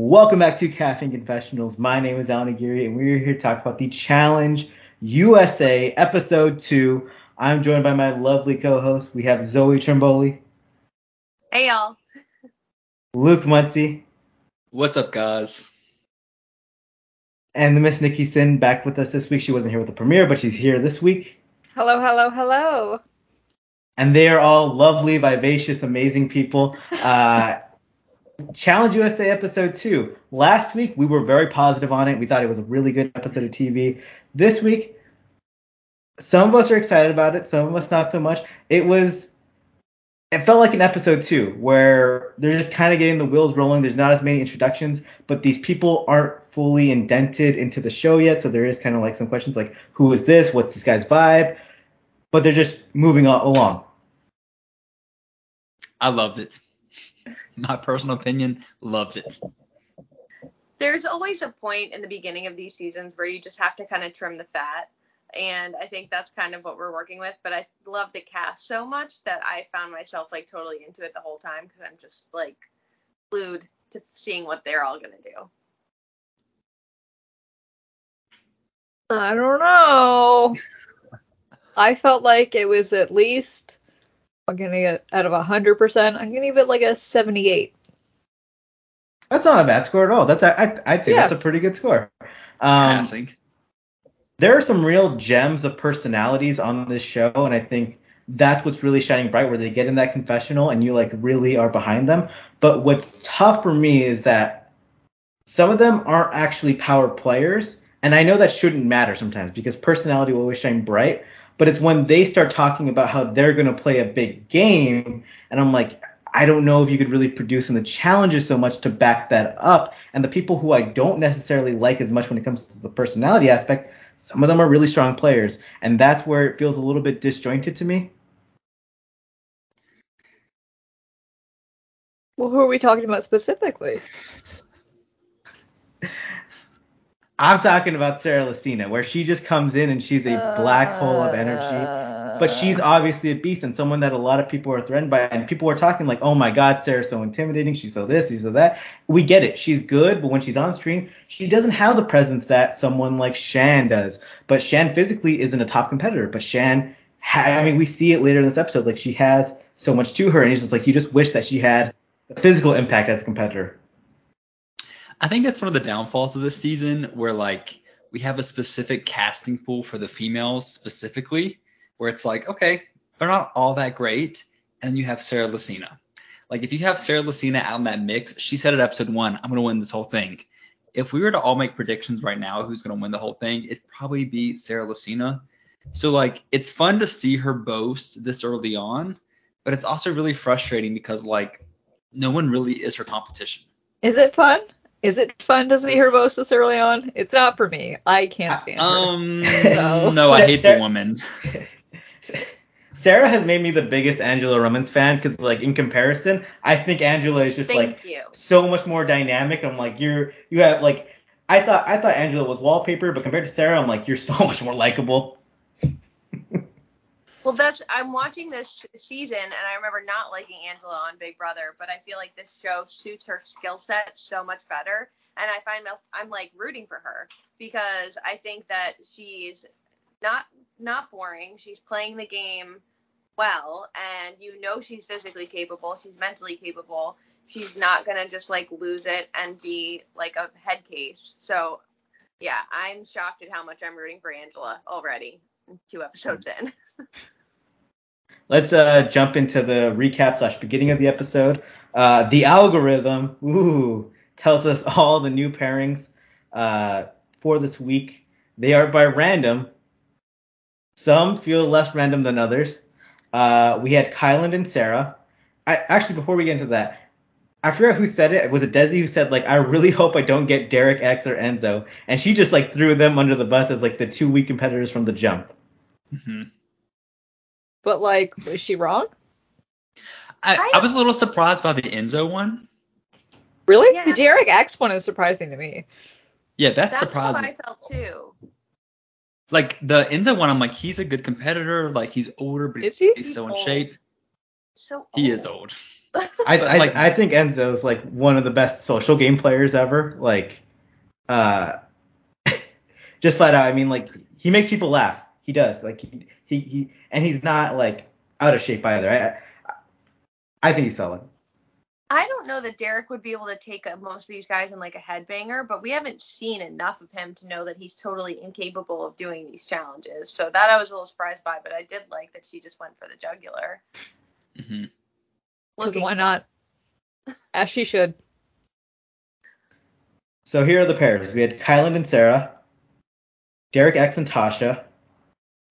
Welcome back to Caffeine Confessionals. My name is Alan Aguirre, and we're here to talk about the Challenge USA Episode 2. I'm joined by my lovely co-host. We have Zoe Trimboli, Hey y'all. Luke Muncie, What's up, guys? and the Miss Nikki Sin back with us this week. She wasn't here with the premiere, but she's here this week. Hello, hello, hello. And they are all lovely, vivacious, amazing people. Uh, Challenge USA Episode 2. Last week, we were very positive on it. We thought it was a really good episode of TV. This week, some of us are excited about it, some of us not so much. It was, it felt like an episode 2 where they're just kind of getting the wheels rolling. There's not as many introductions, but these people aren't fully indented into the show yet. So there is kind of like some questions like, who is this? What's this guy's vibe? But they're just moving along. I loved it. My personal opinion, loved it. There's always a point in the beginning of these seasons where you just have to kind of trim the fat. And I think that's kind of what we're working with. But I love the cast so much that I found myself like totally into it the whole time because I'm just like glued to seeing what they're all gonna do. I don't know. I felt like it was at least. I'm gonna get out of 100%. I'm gonna give it like a 78. That's not a bad score at all. That's I, I'd say Yeah. that's a pretty good score. Um, Passing. there are some real gems of personalities on this show, and I think that's what's really shining bright. Where they get in that confessional and you like really are behind them. But what's tough for me is that some of them aren't actually power players, and I know that shouldn't matter sometimes because personality will always shine bright. But it's when they start talking about how they're going to play a big game, and I'm like, I don't know if you could really produce in the challenges so much to back that up. And the people who I don't necessarily like as much when it comes to the personality aspect, some of them are really strong players, and that's where it feels a little bit disjointed to me. Well, who are we talking about specifically? I'm talking about Sarah Lacina, where she just comes in and she's a black hole of energy. But she's uh. obviously a beast and someone that a lot of people are threatened by. And people are talking like, oh my God, Sarah's so intimidating. She's so this, she's so that. We get it. She's good, but when she's on screen, she doesn't have the presence that someone like Shan does. But Shan physically isn't a top competitor. But Shan, ha- I mean, we see it later in this episode. Like she has so much to her, and it's just like you just wish that she had a physical impact as a competitor. I think that's one of the downfalls of this season where like we have a specific casting pool for the females specifically, where it's like, okay, they're not all that great, and you have Sarah Lacina. Like if you have Sarah Lacina out in that mix, she said at episode one, I'm gonna win this whole thing. If we were to all make predictions right now, who's gonna win the whole thing, it'd probably be Sarah Lacina. So like it's fun to see her boast this early on, but it's also really frustrating because like no one really is her competition. Is it fun? Is it fun to see her boast this early on? It's not for me. I can't stand her. Um, No. no, I hate the woman. Sarah has made me the biggest Angela Rummans fan because, like, in comparison, I think Angela is just Thank like you. so much more dynamic. I'm like, you're you have like, I thought I thought Angela was wallpaper, but compared to Sarah, I'm like, you're so much more likable. Well, that's I'm watching this season and I remember not liking Angela on Big Brother, but I feel like this show suits her skill set so much better, and I find myself I'm like rooting for her because I think that she's not not boring. She's playing the game well, and you know she's physically capable. She's mentally capable. She's not gonna just like lose it and be like a head case. So yeah, I'm shocked at how much I'm rooting for Angela already. Two episodes hmm. in. Let's uh jump into the recap slash beginning of the episode. Uh, the algorithm, ooh, tells us all the new pairings uh for this week. They are by random. Some feel less random than others. Uh, we had Kyland and Sarah. I actually before we get into that, I forgot who said it. Was it Desi who said like I really hope I don't get Derek X or Enzo, and she just like threw them under the bus as like the two weak competitors from the jump. hmm But like, was she wrong? I, I was a little surprised by the Enzo one. Really? Yeah. The Derek X one is surprising to me. Yeah, that's, That's surprising. how I felt too. Like the Enzo one, I'm like, he's a good competitor. Like he's older, but Is he? he's so in shape. So He is old. old. I, I, like- I think Enzo's like one of the best social game players ever. Like, uh, just flat out. I mean, like he makes people laugh. He does. Like he he, he and he's not like out of shape either. I I think he's solid. I don't know that Derek would be able to take uh most of these guys in like a headbanger, but we haven't seen enough of him to know that he's totally incapable of doing these challenges. So that I was a little surprised by, but I did like that she just went for the jugular. Mm-hmm. Because why not? As she should. So here are the pairs. We had Kyland and Sarah, Derek X and Tasha,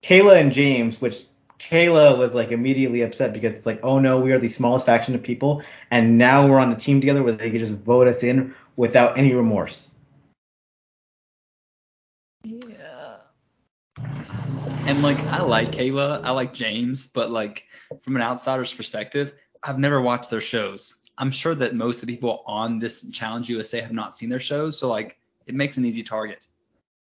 Cayla and James, which Cayla was like immediately upset because it's like, oh no, we are the smallest faction of people, and now we're on a team together where they can just vote us in without any remorse. Yeah. And like I like Cayla, I like James, but like from an outsider's perspective, I've never watched their shows. I'm sure that most of the people on this Challenge USA have not seen their shows, so like it makes an easy target.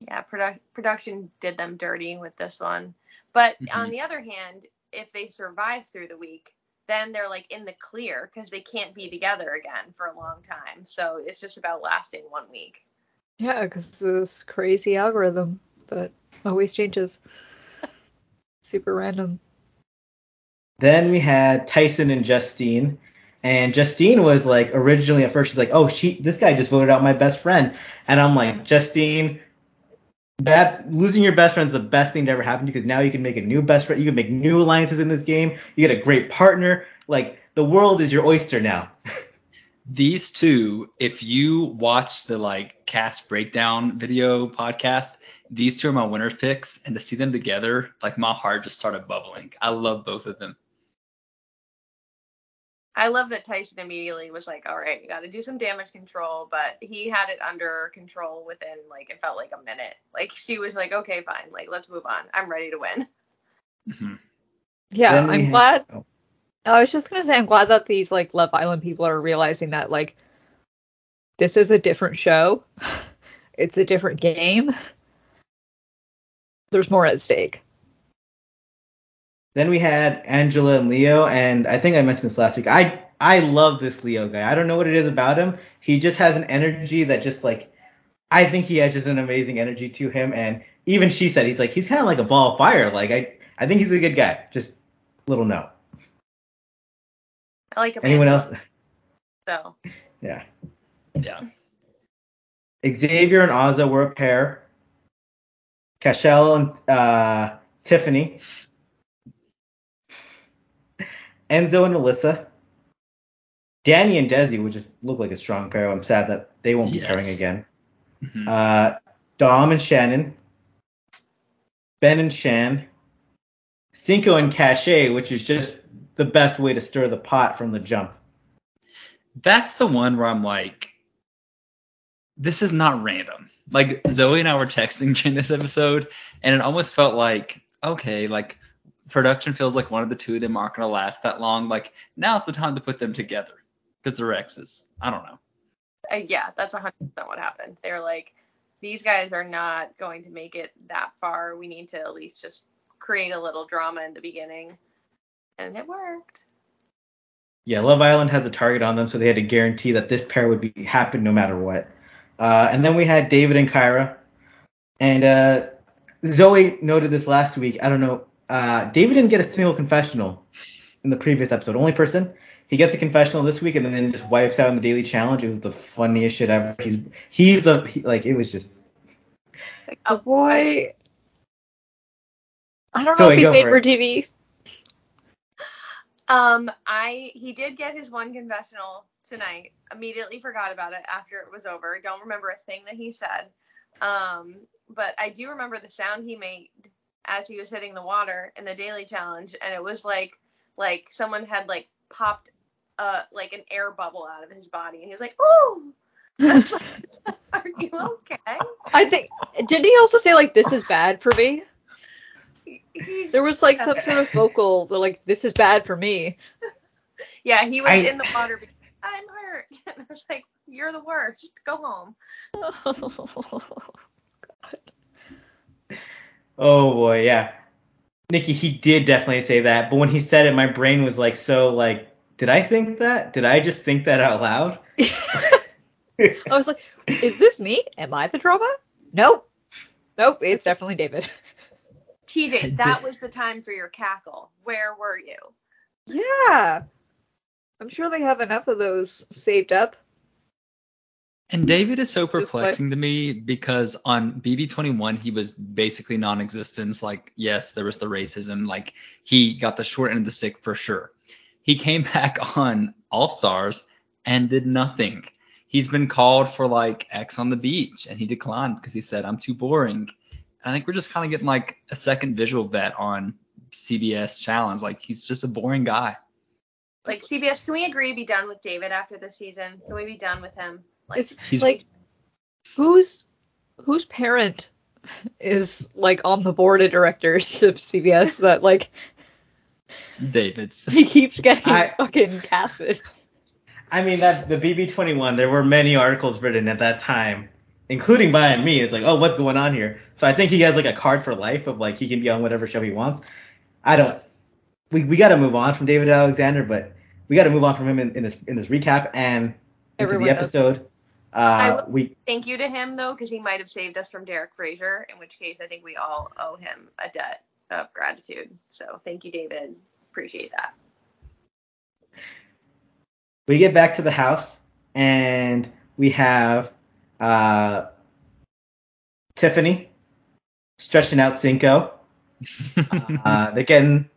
Yeah, produ- production did them dirty with this one. But Mhm. on the other hand, if they survive through the week, then they're like in the clear because they can't be together again for a long time. So it's just about lasting one week. Yeah, because this crazy algorithm that always changes. Super random. Then we had Tyson and Justine. And Justine was like originally at first she's like, oh she this guy just voted out my best friend. And I'm like, Justine, that losing your best friend is the best thing to ever happen to you because now you can make a new best friend. You can make new alliances in this game. You get a great partner. Like the world is your oyster now. These two, if you watch the like cast breakdown video podcast, these two are my winners picks, and to see them together, like my heart just started bubbling. I love both of them. I love that Tyson immediately was like, all right, you got to do some damage control, but he had it under control within like it felt like a minute. Like she was like, okay, fine, like let's move on. I'm ready to win. hmm Yeah, Then I'm had- glad. oh. I was just gonna say I'm glad that these like Love Island people are realizing that like this is a different show. It's a different game. There's more at stake. Then we had Angela and Leo, and I think I mentioned this last week. I I love this Leo guy. I don't know what it is about him. He just has an energy that just like I think he has just an amazing energy to him. And even she said he's like he's kind of like a ball of fire. Like I I think he's a good guy. Just little note. I like him. Anyone else? So Yeah. Yeah. Xavier and Ozzy were a pair. Cashel and uh, Tiffany. Enzo and Alyssa. Danny and Desi would just look like a strong pair. I'm sad that they won't be Yes. pairing again. Mhm. Uh, Dom and Shannon. Ben and Shan. Cinco and Cashay, which is just the best way to stir the pot from the jump. That's the one where I'm like, this is not random. Like Zoe and I were texting during this episode, and it almost felt like, okay, like production feels like one of the two of them aren't gonna last that long. Like now's the time to put them together because they're exes. I don't know. uh, yeah, that's 100% what happened. They're like, these guys are not going to make it that far. We need to at least just create a little drama in the beginning. And it worked. Yeah, Love Island has a target on them, so they had to guarantee that this pair would be happen no matter what. Uh, and then we had David and Kyra, and uh, Zoe noted this last week. I don't know. Uh, David didn't get a single confessional in the previous episode. Only person. He gets a confessional this week and then just wipes out in the daily challenge. It was the funniest shit ever. He's he's the he, like it was just. Like, oh, boy. I don't So know if he's made for for it. TV. Um, I he did get his one confessional tonight. Immediately forgot about it after it was over. Don't remember a thing that he said. Um, but I do remember the sound he made as he was hitting the water in the daily challenge, and it was like like someone had like popped uh like an air bubble out of his body, and he was like, "Ooh." Are you okay? I think did he also say like this is bad for me? He's- There was like some sort of vocal that like this is bad for me. yeah, he was I- in the water. because, I'm hurt. And I was like, "You're the worst. Go home." Oh boy, yeah. Nikki, he did definitely say that, but when he said it, my brain was like so like did I think that? Did I just think that out loud? I was like, is this me? Am I the drama? Nope. Nope, it's definitely David. TJ, that was the time for your cackle. Where were you? Yeah. I'm sure they have enough of those saved up. And David is so perplexing to me because on BB21 he was basically non-existent. Like, yes, there was the racism. Like, he got the short end of the stick for sure. He came back on All Stars and did nothing. He's been called for like Ex on the Beach and he declined because he said I'm too boring. I think we're just kind of getting like a second visual vet on CBS Challenge. Like, he's just a boring guy. Like CBS, can we agree to be done with David after this season? Can we be done with him? Like, It's He's- like whose whose parent is like on the board of directors of CBS that like David's. he keeps getting I- fucking casted. I mean that the BB21, there were many articles written at that time, including by me. It's like, oh, what's going on here? So I think he has like a card for life of like he can be on whatever show he wants. I don't. We we got to move on from David Alexander, but we got to move on from him in, in this in this recap and into Everyone the episode. I Uh, will- we thank you to him though, because he might have saved us from Derek Frazier. In which case, I think we all owe him a debt of gratitude. So thank you, David. Appreciate that. we get back to the house and we have uh, Tiffany stretching out Cinco. Uh, they're getting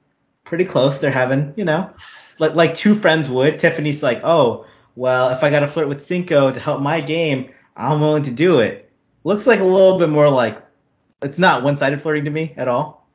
pretty close. They're having, you know, like like two friends would. Tiffany's like, oh, well, if I got to flirt with Cinco to help my game, I'm willing to do it. Looks like a little bit more like it's not one-sided flirting to me at all.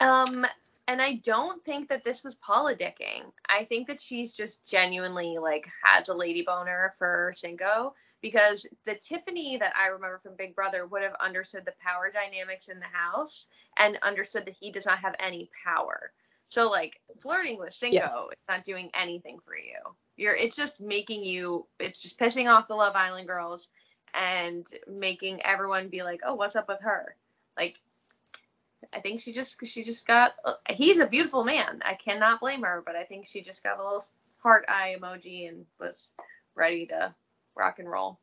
Um, and I don't think that this was politicking. I think that she's just genuinely like had a lady boner for Cinco because the Tiffany that I remember from Big Brother would have understood the power dynamics in the house and understood that he does not have any power. So like flirting with Cinco Yes. is not doing anything for you. You're it's just making you it's just pissing off the Love Island girls and making everyone be like, "Oh, what's up with her?" Like I think she just she just got he's a beautiful man. I cannot blame her, but I think she just got a little heart eye emoji and was ready to rock and roll.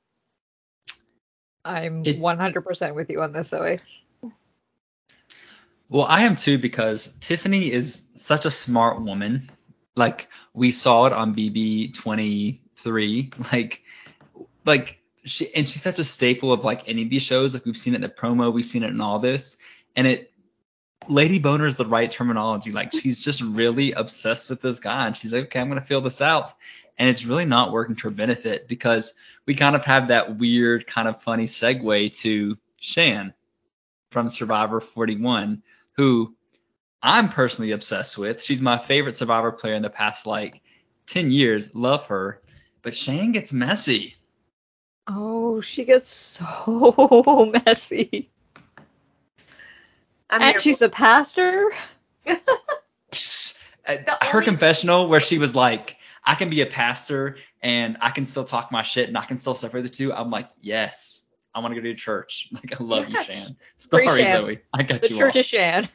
I'm 100% with you on this, Zoe. Well, I am too because Tiffany is such a smart woman. Like we saw it on BB 23. Like, like she and she's such a staple of like any of these shows. Like we've seen it in the promo, we've seen it in all this, and it. Lady Boner is the right terminology. Like she's just really obsessed with this guy, and she's like, okay, I'm gonna fill this out, and it's really not working to her benefit because we kind of have that weird, kind of funny segue to Shan from Survivor 41 who I'm personally obsessed with. She's my favorite Survivor player in the past like 10 years. Love her. But Shane gets messy. Oh, she gets so messy. I'm and here she's a pastor. Psst. The Her confessional where she was like, I can be a pastor and I can still talk my shit and I can still separate the two. I'm like, yes. I want to go to church. Like, I love you, Yes. Shan. Free Sorry, Shan. Zoe. I got you. The Church off. of Shan.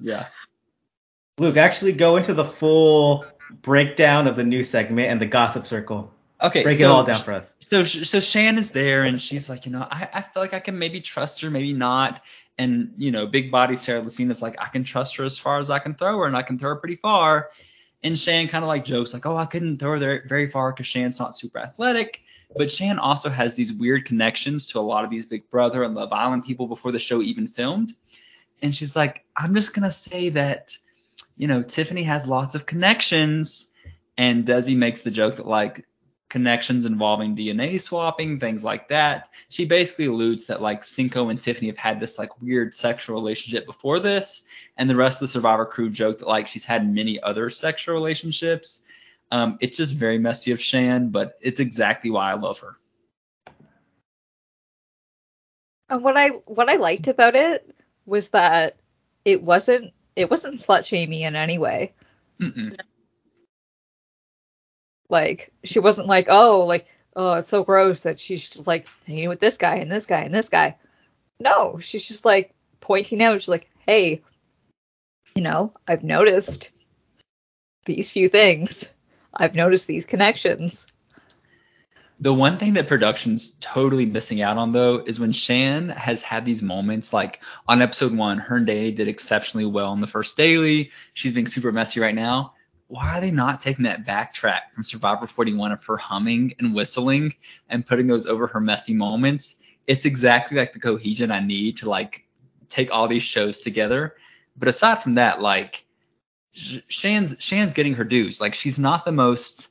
Yeah. Luke, actually go into the full breakdown of the new segment and the gossip circle. Okay. Break it all down for us. so so Shan is there and she's like, you know, I, I feel like I can maybe trust her, maybe not. And you know, big body Sarah Lacina's like, I can trust her as far as I can throw her, and I can throw her pretty far. And Shan kind of like jokes like, oh, I couldn't throw her there very far because Shan's not super athletic. But Shan also has these weird connections to a lot of these Big Brother and Love Island people before the show even filmed. And she's like, I'm just gonna say that, you know, Tiffany has lots of connections. And Desi makes the joke that like connections involving DNA swapping, things like that. She basically alludes that like Cinco and Tiffany have had this like weird sexual relationship before this, and the rest of the Survivor crew joke that like she's had many other sexual relationships. Um, it's just very messy of Shan, but it's exactly why I love her. And what I what I liked about it was that it wasn't it wasn't slut shaming in any way. Mm-mm. Like she wasn't like, oh, like, oh, it's so gross that she's just like hanging with this guy and this guy and this guy. No, she's just like pointing out, she's like, hey, you know, I've noticed these few things. I've noticed these connections. The one thing that production's totally missing out on though is when Shan has had these moments like on episode one, her and Danny did exceptionally well on the first daily. She's being super messy right now. Why are they not taking that backtrack from Survivor 41 of her humming and whistling and putting those over her messy moments? It's exactly like the cohesion I need to like take all these shows together. But aside from that, like Shan's Shan's getting her dues. Like she's not the most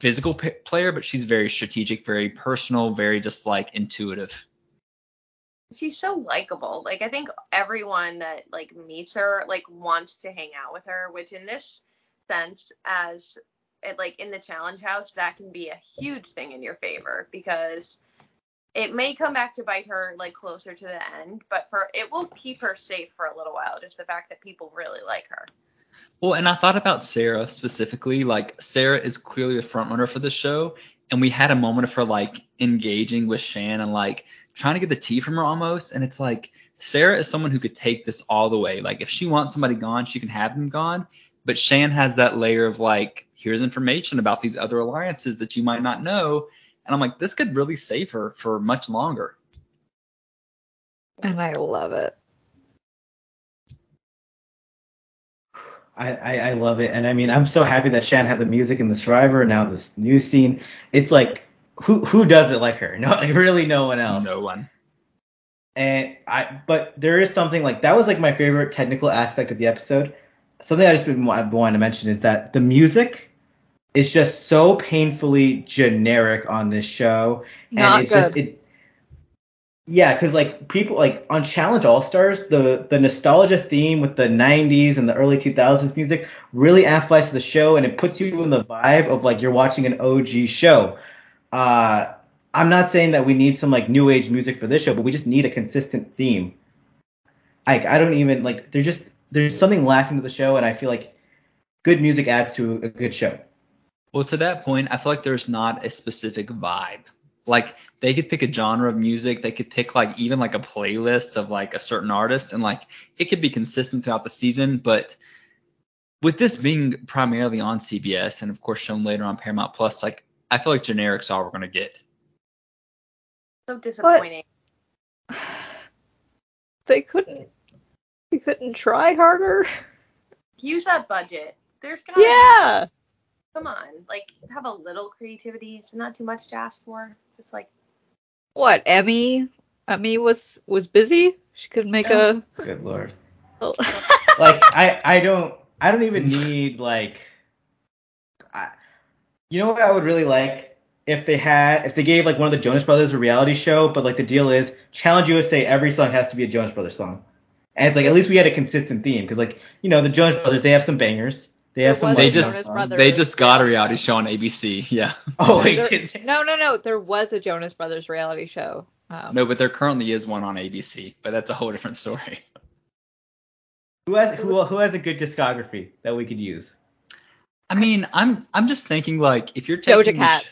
physical p- player, but she's very strategic, very personal, very just like intuitive. She's so likable. Like I think everyone that like meets her like wants to hang out with her, which in this sense as it, like in the challenge house that can be a huge thing in your favor because it may come back to bite her like closer to the end, but for it will keep her safe for a little while. Just the fact that people really like her. Well, and I thought about Sarah specifically. Like Sarah is clearly the front runner for the show, and we had a moment of her like engaging with Shan and like trying to get the tea from her almost. And it's like Sarah is someone who could take this all the way. Like if she wants somebody gone, she can have them gone. But Shan has that layer of like, here's information about these other alliances that you might not know. And I'm like, this could really save her for much longer. And I love it. I, I, I love it. And I mean, I'm so happy that Shan had the music in the Survivor and now this new scene. It's like, who who does it like her? No, like really no one else. No one. And I, but there is something like that was like my favorite technical aspect of the episode. Something I just been wanted to mention is that the music is just so painfully generic on this show, Not and it good. just it. Yeah, because like people like on Challenge All Stars, the the nostalgia theme with the 90s and the early 2000s music really amplifies the show, and it puts you in the vibe of like you're watching an OG show. Uh, I'm not saying that we need some like new age music for this show, but we just need a consistent theme. Like I don't even like there's just there's something lacking to the show, and I feel like good music adds to a good show. Well, to that point, I feel like there's not a specific vibe. Like they could pick a genre of music, they could pick like even like a playlist of like a certain artist, and like it could be consistent throughout the season. But with this being primarily on CBS and of course shown later on Paramount Plus, like I feel like generic's all we're gonna get. So disappointing. They couldn't. They couldn't try harder. Use that budget. There's gotta Yeah. come on. Like have a little creativity. It's not too much to ask for. Just like What? Emmy? Emmy was was busy. She couldn't make a. Oh. Good lord. Oh. like I I don't I don't even need like I, you know what I would really like if they had if they gave like one of the Jonas Brothers a reality show, but like the deal is Challenge USA every song has to be a Jonas Brothers song. And it's like at least we had a consistent theme because like you know the Jonas Brothers they have some bangers. They have some They just- Jonas songs. Brothers. They just got a reality show on ABC. Yeah. Oh wait, There- no, no, no. There was a Jonas Brothers reality show. Um, No, but there currently is one on ABC, but that's a whole different story. who has who who has a good discography that we could use? I mean, I'm I'm just thinking like if you're taking Doja the Cat. sh-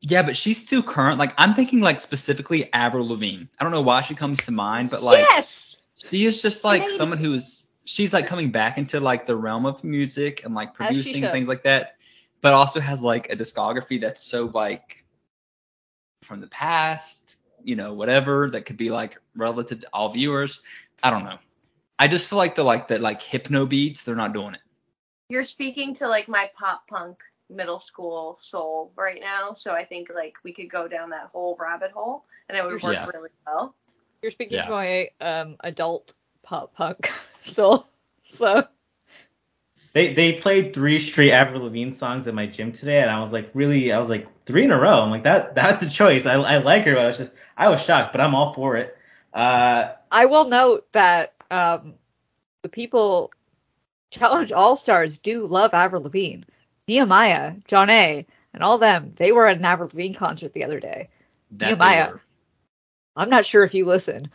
yeah, but she's too current. Like I'm thinking like specifically Avril Lavigne. I don't know why she comes to mind, but like yes. she is just like Yay. someone who's she's like coming back into like the realm of music and like producing things like that, but also has like a discography that's so like from the past, you know, whatever that could be like relative to all viewers. I don't know. I just feel like the like the like hypno beats, they're not doing it. you're speaking to like my pop punk middle school soul right now. So I think like we could go down that whole rabbit hole and it would work Yeah. really well. You're speaking Yeah. to my um adult pop punk soul. So They they played three straight Avril Lavigne songs at my gym today, and I was like, really, I was like three in a row. I'm like that that's a choice. I I like her, but I was just I was shocked, but I'm all for it. Uh, I will note that um the people Challenge All Stars do love Avril Lavigne. Nehemiah, Jonna, and all them, they were at an Avril Lavigne concert the other day. Nehemiah. I'm not sure if you listen,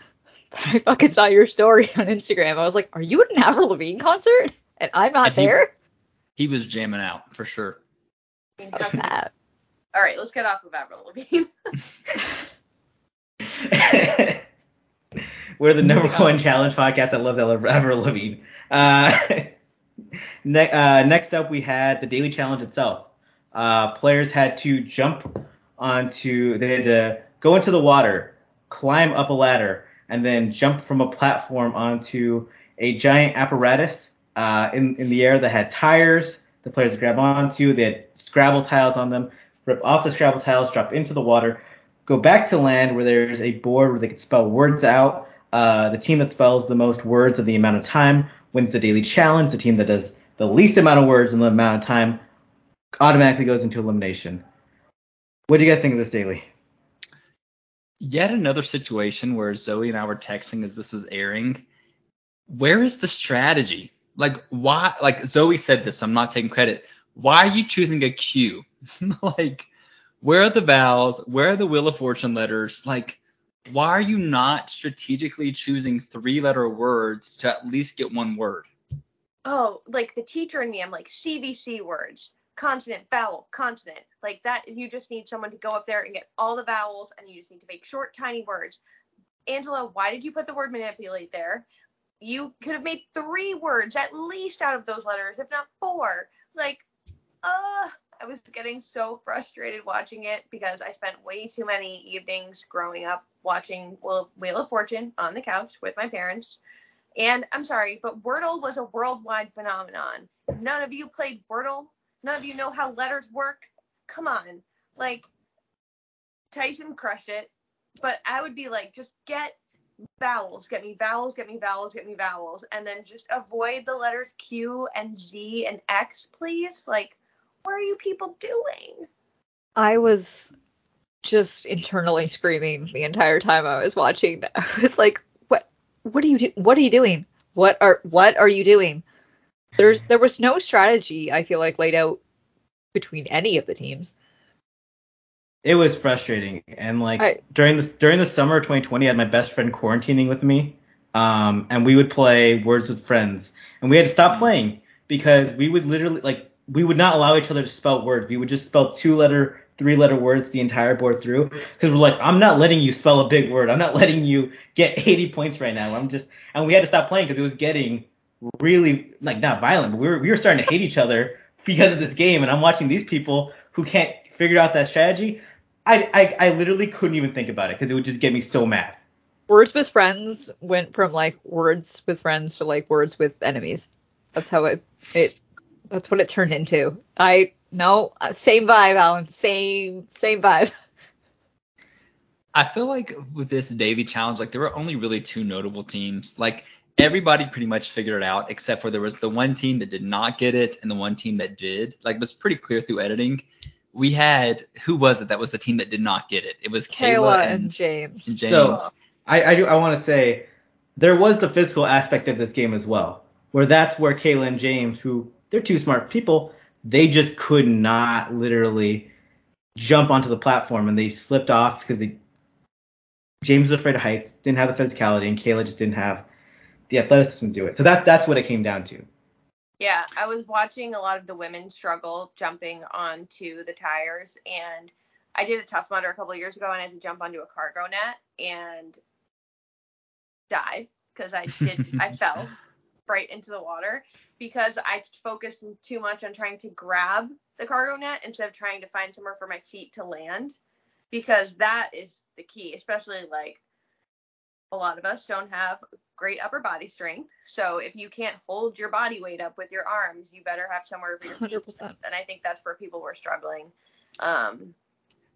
I fucking saw your story on Instagram. I was like, are you at an Avril Lavigne concert? And I'm not And there? He was jamming out for sure. All right, let's get off of Avril Lavigne. we're the number one challenge podcast that loves Avril Lavigne. Uh, Ne- uh, next up, we had the daily challenge itself. Uh, players had to jump onto, they had to go into the water, climb up a ladder, and then jump from a platform onto a giant apparatus uh, in, in the air that had tires the players grab onto. They had Scrabble tiles on them, rip off the Scrabble tiles, drop into the water, go back to land where there's a board where they can spell words out. Uh, the team that spells the most words in the amount of time wins the daily challenge. The team that does the least amount of words in the amount of time automatically goes into elimination. What do you guys think of this daily? Yet another situation where Zoe and I were texting as this was airing. Where is the strategy? Like why? Like Zoe said this, so I'm not taking credit. Why are you choosing a Q? like where are the vowels? Where are the Wheel of Fortune letters? Like why are you not strategically choosing three letter words to at least get one word? Oh, like the teacher and me, I'm like CVC words, consonant, vowel, consonant. Like that, you just need someone to go up there and get all the vowels, and you just need to make short, tiny words. Angela, why did you put the word manipulate there? You could have made three words at least out of those letters, if not four. Like, uh, I was getting so frustrated watching it because I spent way too many evenings growing up watching Wheel of Fortune on the couch with my parents. And I'm sorry, but Wordle was a worldwide phenomenon. None of you played Wordle. None of you know how letters work. Come on. Like, Tyson crushed it. But I would be like, just get vowels, get me vowels, get me vowels, get me vowels, and then just avoid the letters Q and Z and X, please. Like, what are you people doing? I was just internally screaming the entire time I was watching. I was like, "What? What are you do- What are you doing? What are What are you doing?" There's there was no strategy I feel like laid out between any of the teams. It was frustrating, and like I- during this during the summer of 2020, I had my best friend quarantining with me, um, and we would play Words with Friends, and we had to stop playing because we would literally like we would not allow each other to spell words. We would just spell two letter, three letter words the entire board through because we're like, I'm not letting you spell a big word. I'm not letting you get 80 points right now. I'm just, and we had to stop playing because it was getting really like not violent, but we were we were starting to hate each other because of this game. And I'm watching these people who can't figure out that strategy. I I, I literally couldn't even think about it because it would just get me so mad. Words with friends went from like words with friends to like words with enemies. That's how it it that's what it turned into. I no same vibe, Alan. Same same vibe. I feel like with this daily challenge, like there were only really two notable teams. Like everybody pretty much figured it out, except for there was the one team that did not get it and the one team that did. Like it was pretty clear through editing. We had who was it that was the team that did not get it? It was Cayla, Cayla and, and James. and James. So I I, do, I want to say there was the physical aspect of this game as well, where that's where Cayla and James, who they're two smart people, they just could not literally jump onto the platform and they slipped off because they James was afraid of heights, didn't have the physicality, and Cayla just didn't have the athleticism to do it. So that that's what it came down to. Yeah, I was watching a lot of the women struggle jumping onto the tires, and I did a tough mudder a couple years ago, and I had to jump onto a cargo net and die because I did I fell right into the water because I focused too much on trying to grab the cargo net instead of trying to find somewhere for my feet to land because that is the key, especially like a lot of us don't have great upper body strength. So if you can't hold your body weight up with your arms, you better have somewhere for your feet. 100%. land. And I think that's where people were struggling. Um,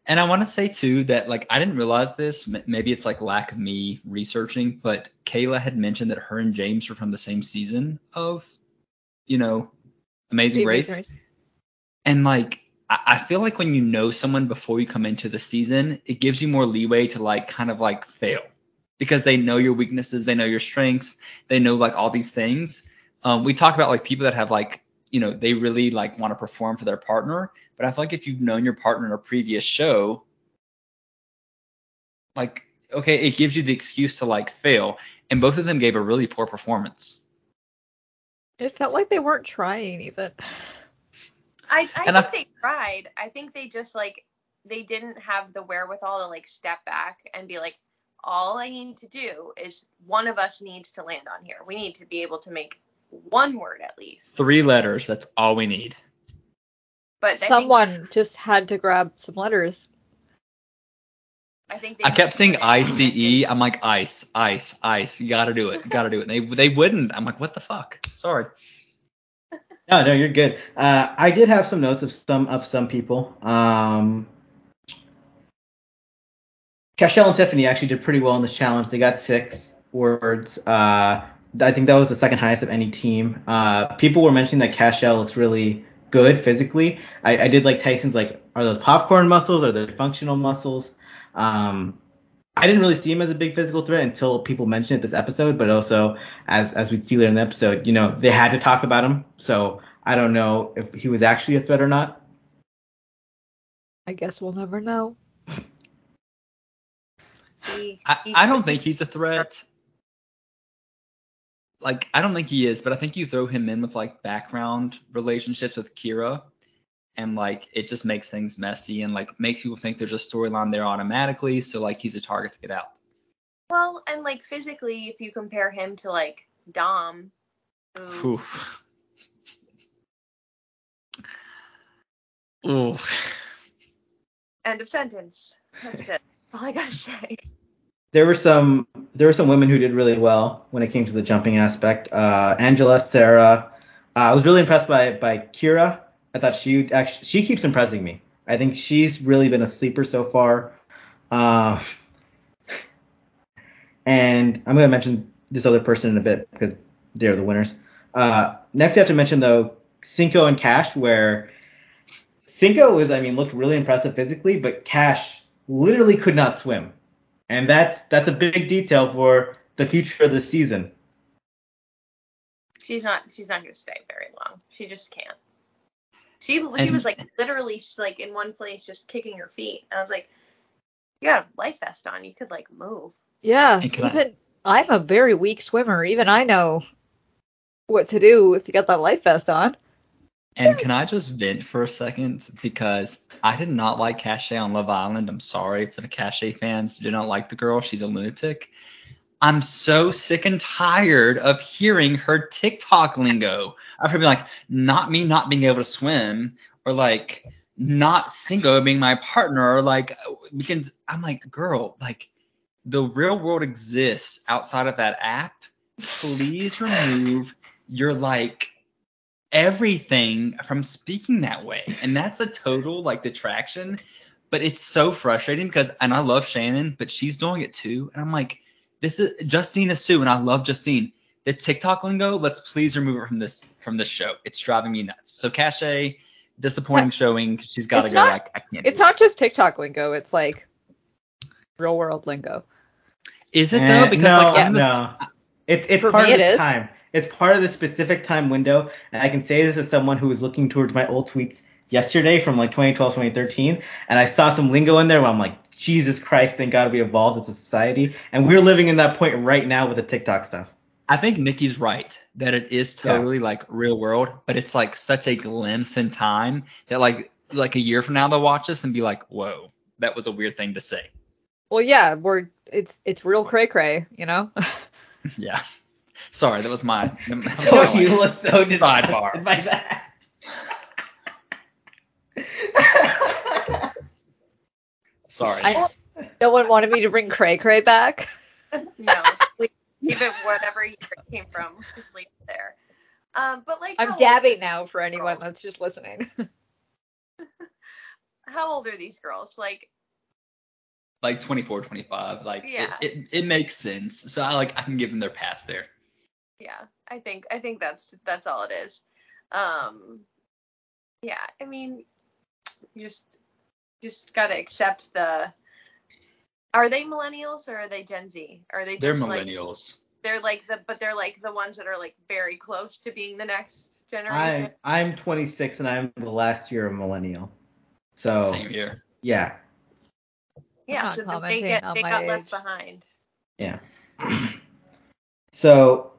And I want to say too that like I didn't realize this. m- Maybe it's like lack of me researching, but Cayla had mentioned that her and James were from the same season of, you know, Amazing Race. And like I I feel like when you know someone before you come into the season, it gives you more leeway to like kind of like fail because they know your weaknesses, they know your strengths, they know like all these things. Um, we talk about like people that have like you know they really like want to perform for their partner, but I feel like if you've known your partner in a previous show, like okay, it gives you the excuse to like fail, and both of them gave a really poor performance. It felt like they weren't trying even. I, I And think I- they tried. I think they just like they didn't have the wherewithal to like step back and be like, all I need to do is one of us needs to land on here. We need to be able to make one word at least. Three letters. That's all we need. But I think- Someone just had to grab some letters. I think they I kept saying I ICE. I'm like ice, ice, ice. You gotta do it. You gotta do it. And they they wouldn't. I'm like, what the fuck? Sorry. No, no, you're good. Uh, I did have some notes of some of some people. Um, Cashel and Tiffany actually did pretty well in this challenge. They got six words. Uh, I think that was the second highest of any team. Uh, people were mentioning that Cashel looks really good physically. I, I did like Tyson's like, are those popcorn muscles? Are they functional muscles? Um, I didn't really see him as a big physical threat until people mentioned it this episode, but also as as we'd see later in the episode, you know, they had to talk about him. So I don't know if he was actually a threat or not. I guess we'll never know. He- I, he- I don't think he's a threat. Like I don't think he is, but I think you throw him in with like background relationships with Kyra, and like it just makes things messy and like makes people think there's a storyline there automatically. So like he's a target to get out. Well, and like physically, if you compare him to like Dom, who Ooh. Ooh. end of sentence. That's it. All I gotta say. There were some there were some women who did really well when it came to the jumping aspect. Uh, Angela, Sarah. Uh, I was really impressed by by Kyra. I thought she actually she keeps impressing me. I think she's really been a sleeper so far. Uh, and I'm gonna mention this other person in a bit because they're the winners. Uh, next, I have to mention though Cinco and Cash, where Cinco was I mean looked really impressive physically, but Cash literally could not swim. And that's that's a big detail for the future of the season. She's not. She's not gonna stay very long. She just can't. She she was like literally like in one place just kicking her feet. And I was like, you got a life vest on. You could like move. Yeah, And can I- even I'm a very weak swimmer. Even I know what to do if you got that life vest on. And can I just vent for a second because I did not like Cashay on Love Island. I'm sorry for the Cashay fans who not like the girl. She's a lunatic. I'm so sick and tired of hearing her TikTok lingo. Her being like, not me not being able to swim, or like not single being my partner, or like because I'm like, girl, like the real world exists outside of that app. Please remove your like everything from speaking that way. And that's a total like detraction. But it's so frustrating because and I love Shannon, but she's doing it too. And I'm like, this is Justine is too, and I love Justine. The TikTok lingo, let's please remove it from this from this show. It's driving me nuts. So Cashay, disappointing showing. She's gotta It's go. not- like I can't. It's not this. just TikTok lingo. It's like real world lingo. Is it Eh, though? Because no, like I'm no. It's it's For part me of it the is. time. It's part of the specific time window, and I can say this as someone who was looking towards my old tweets yesterday from like 2012, 2013, and I saw some lingo in there where I'm like, Jesus Christ, thank God we evolved as a society, and we're living in that point right now with the TikTok stuff. I think Nikki's right that it is Yeah. totally like real world, but it's like such a glimpse in time that like like a year from now they'll watch this and be like, whoa, that was a weird thing to say. Well, yeah, we're it's it's real cray cray, you know. Yeah. Sorry, that was my. So you look so disgusted Sidebar. by that. Sorry. I, no one wanted me to bring cray cray back. No, leave leave it whatever year it came from. Let's just leave it there. Um, but like, I'm dabbing now for anyone that's just listening. How old are these girls? Like, like 24, 25. Like Yeah. it, it, it makes sense. So I like I can give them their pass there. Yeah, I think I think that's that's all it is. Um, yeah, I mean, you just just gotta accept the. Are they millennials or are they Gen Z? Are they They're just like millennials. they're like the but they're like the ones that are like very close to being the next I'm generation. I'm 26 and I'm the last year of millennial. So Same here. yeah, yeah, so they get they got age. left behind. yeah. so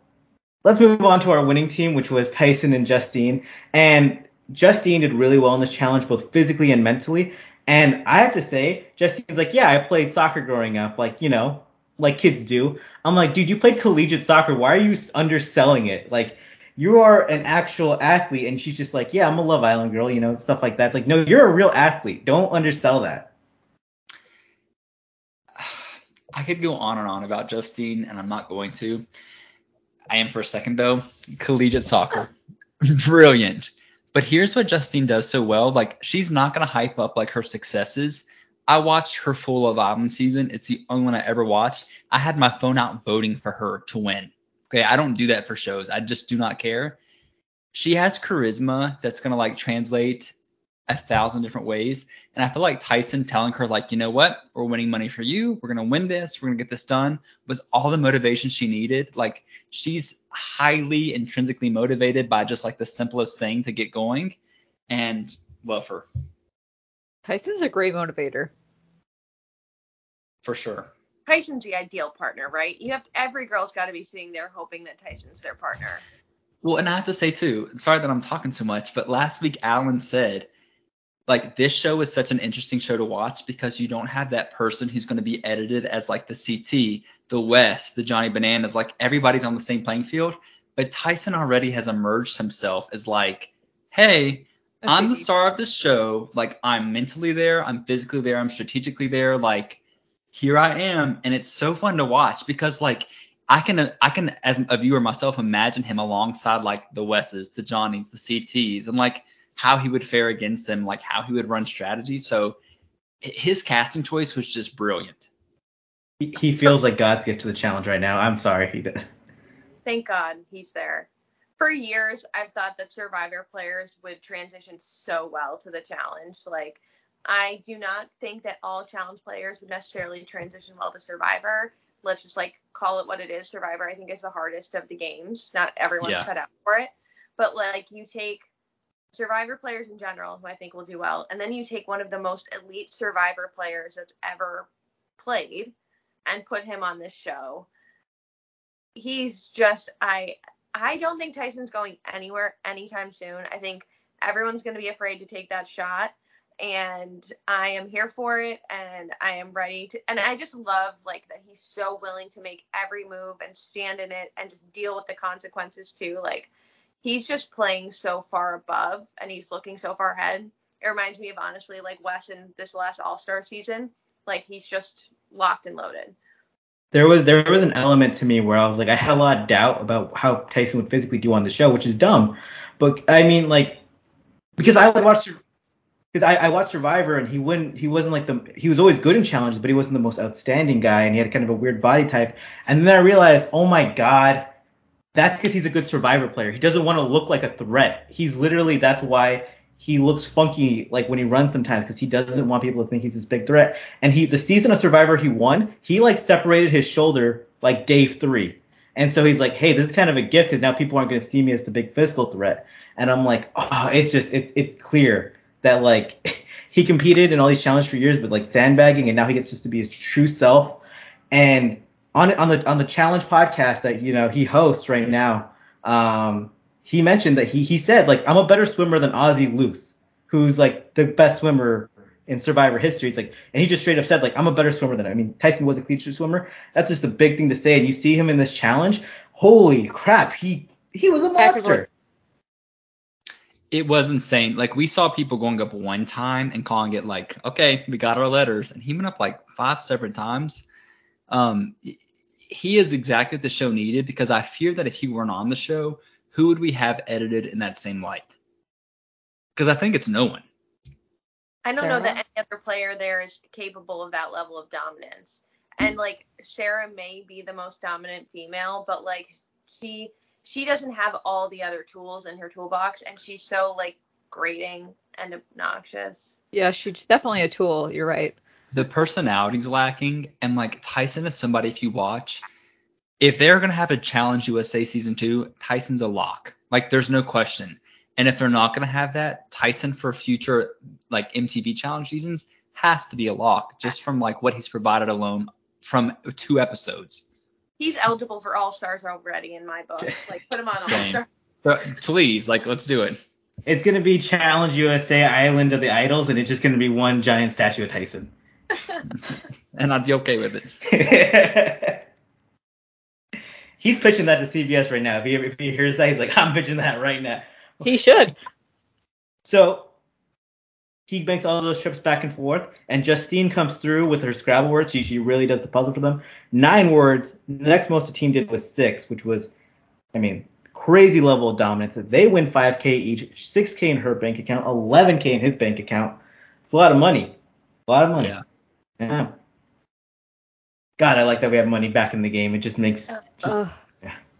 let's move on to our winning team, which was Tyson and Justine. And Justine did really well in this challenge, both physically and mentally. And I have to say, Justine's like, yeah, I played soccer growing up, like you know, like kids do. I'm like, dude, you played collegiate soccer. Why are you underselling it? Like, you are an actual athlete, and she's just like, yeah, I'm a Love Island girl, you know, stuff like that. It's like, no, you're a real athlete. Don't undersell that. I could go on and on about Justine, and I'm not going to. I am for a second though. Collegiate soccer, brilliant. But here's what Justine does so well. Like she's not gonna hype up like her successes. I watched her full of Island season. It's the only one I ever watched. I had my phone out voting for her to win. Okay, I don't do that for shows. I just do not care. She has charisma that's gonna like translate a thousand different ways. And I feel like Tyson telling her, like, you know what, we're winning money for you. We're going to win this. We're going to get this done was all the motivation she needed. Like, she's highly intrinsically motivated by just like the simplest thing to get going and love her. Tyson's a great motivator. For sure. Tyson's the ideal partner, right? You have every girl's got to be sitting there hoping that Tyson's their partner. Well, and I have to say too, sorry that I'm talking so much, but last week Alan said like this show is such an interesting show to watch because you don't have that person who's going to be edited as like the CT, the West, the Johnny Bananas, like everybody's on the same playing field. But Tyson already has emerged himself as like, hey, I'm the star of this show. Like I'm mentally there, I'm physically there, I'm strategically there. Like here I am, and it's so fun to watch because like I can I can as a viewer myself imagine him alongside like the Wesses, the Johnnies, the CTs, and like how he would fare against them, like how he would run strategy. So his casting choice was just brilliant. He, he feels like God's gift to the challenge right now. I'm sorry he does. Thank God he's there. For years, I've thought that Survivor players would transition so well to the challenge. Like, I do not think that all challenge players would necessarily transition well to Survivor. Let's just like call it what it is. Survivor, I think, is the hardest of the games. Not everyone's yeah. cut out for it. But like, you take Survivor players in general, who I think will do well, and then you take one of the most elite Survivor players that's ever played and put him on this show. He's just I I don't think Tyson's going anywhere anytime soon. I think everyone's going to be afraid to take that shot and I am here for it and I am ready to and I just love like that he's so willing to make every move and stand in it and just deal with the consequences too. Like he's just playing so far above and he's looking so far ahead. It reminds me of honestly like Wes in this last All Star season. Like he's just locked and loaded. There was there was an element to me where I was like I had a lot of doubt about how Tyson would physically do on the show, which is dumb. But I mean like because I would watch because I, I watched Survivor and he wouldn't he wasn't like the he was always good in challenges, but he wasn't the most outstanding guy and he had kind of a weird body type. And then I realized, oh my god, that's because he's a good survivor player. He doesn't want to look like a threat. He's literally that's why he looks funky like when he runs sometimes because he doesn't want people to think he's this big threat. And he the season of Survivor he won, he like separated his shoulder like day three. And so he's like, hey, this is kind of a gift because now people aren't going to see me as the big physical threat. And I'm like, oh, it's just it's it's clear that like he competed in all these challenges for years, but like sandbagging, and now he gets just to be his true self. And on on the on the challenge podcast that you know he hosts right now, um, he mentioned that he he said like I'm a better swimmer than Ozzy Lusth, who's like the best swimmer in Survivor history. It's like, and he just straight up said like I'm a better swimmer than I mean Tyson was a collegiate swimmer. That's just a big thing to say. And you see him in this challenge, holy crap, he he was a monster. It was insane. Like we saw people going up one time and calling it like, okay, we got our letters, and he went up like five separate times. Um, he is exactly what the show needed because I fear that if he weren't on the show, who would we have edited in that same light? Because I think it's no one. I don't Sarah? know that any other player there is capable of that level of dominance. And like Sarah may be the most dominant female, but like she she doesn't have all the other tools in her toolbox and she's so like grating and obnoxious. Yeah, she's definitely a tool, you're right the personality's lacking, and like Tyson is somebody if you watch, if they're gonna have a challenge USA season two, Tyson's a lock. Like there's no question. And if they're not gonna have that, Tyson for future like MTV challenge seasons has to be a lock just from like what he's provided alone from two episodes. He's eligible for All Stars already in my book. Like put him on All Stars. Please, like let's do it. It's gonna be Challenge USA Island of the Idols, and it's just gonna be one giant statue of Tyson. and I'd be okay with it. He's pitching that to CBS right now. If he if he hears that, he's like, I'm pitching that right now. He should. So he makes all those trips back and forth, and Justine comes through with her Scrabble words. She, she really does the puzzle for them. Nine words. The next most the team did was six, which was, I mean, crazy level of dominance. They win 5K each, 6K in her bank account, 11K in his bank account. It's a lot of money. A lot of money. Yeah. Yeah. God, I like that we have money back in the game. It just makes Uh, just Ugh.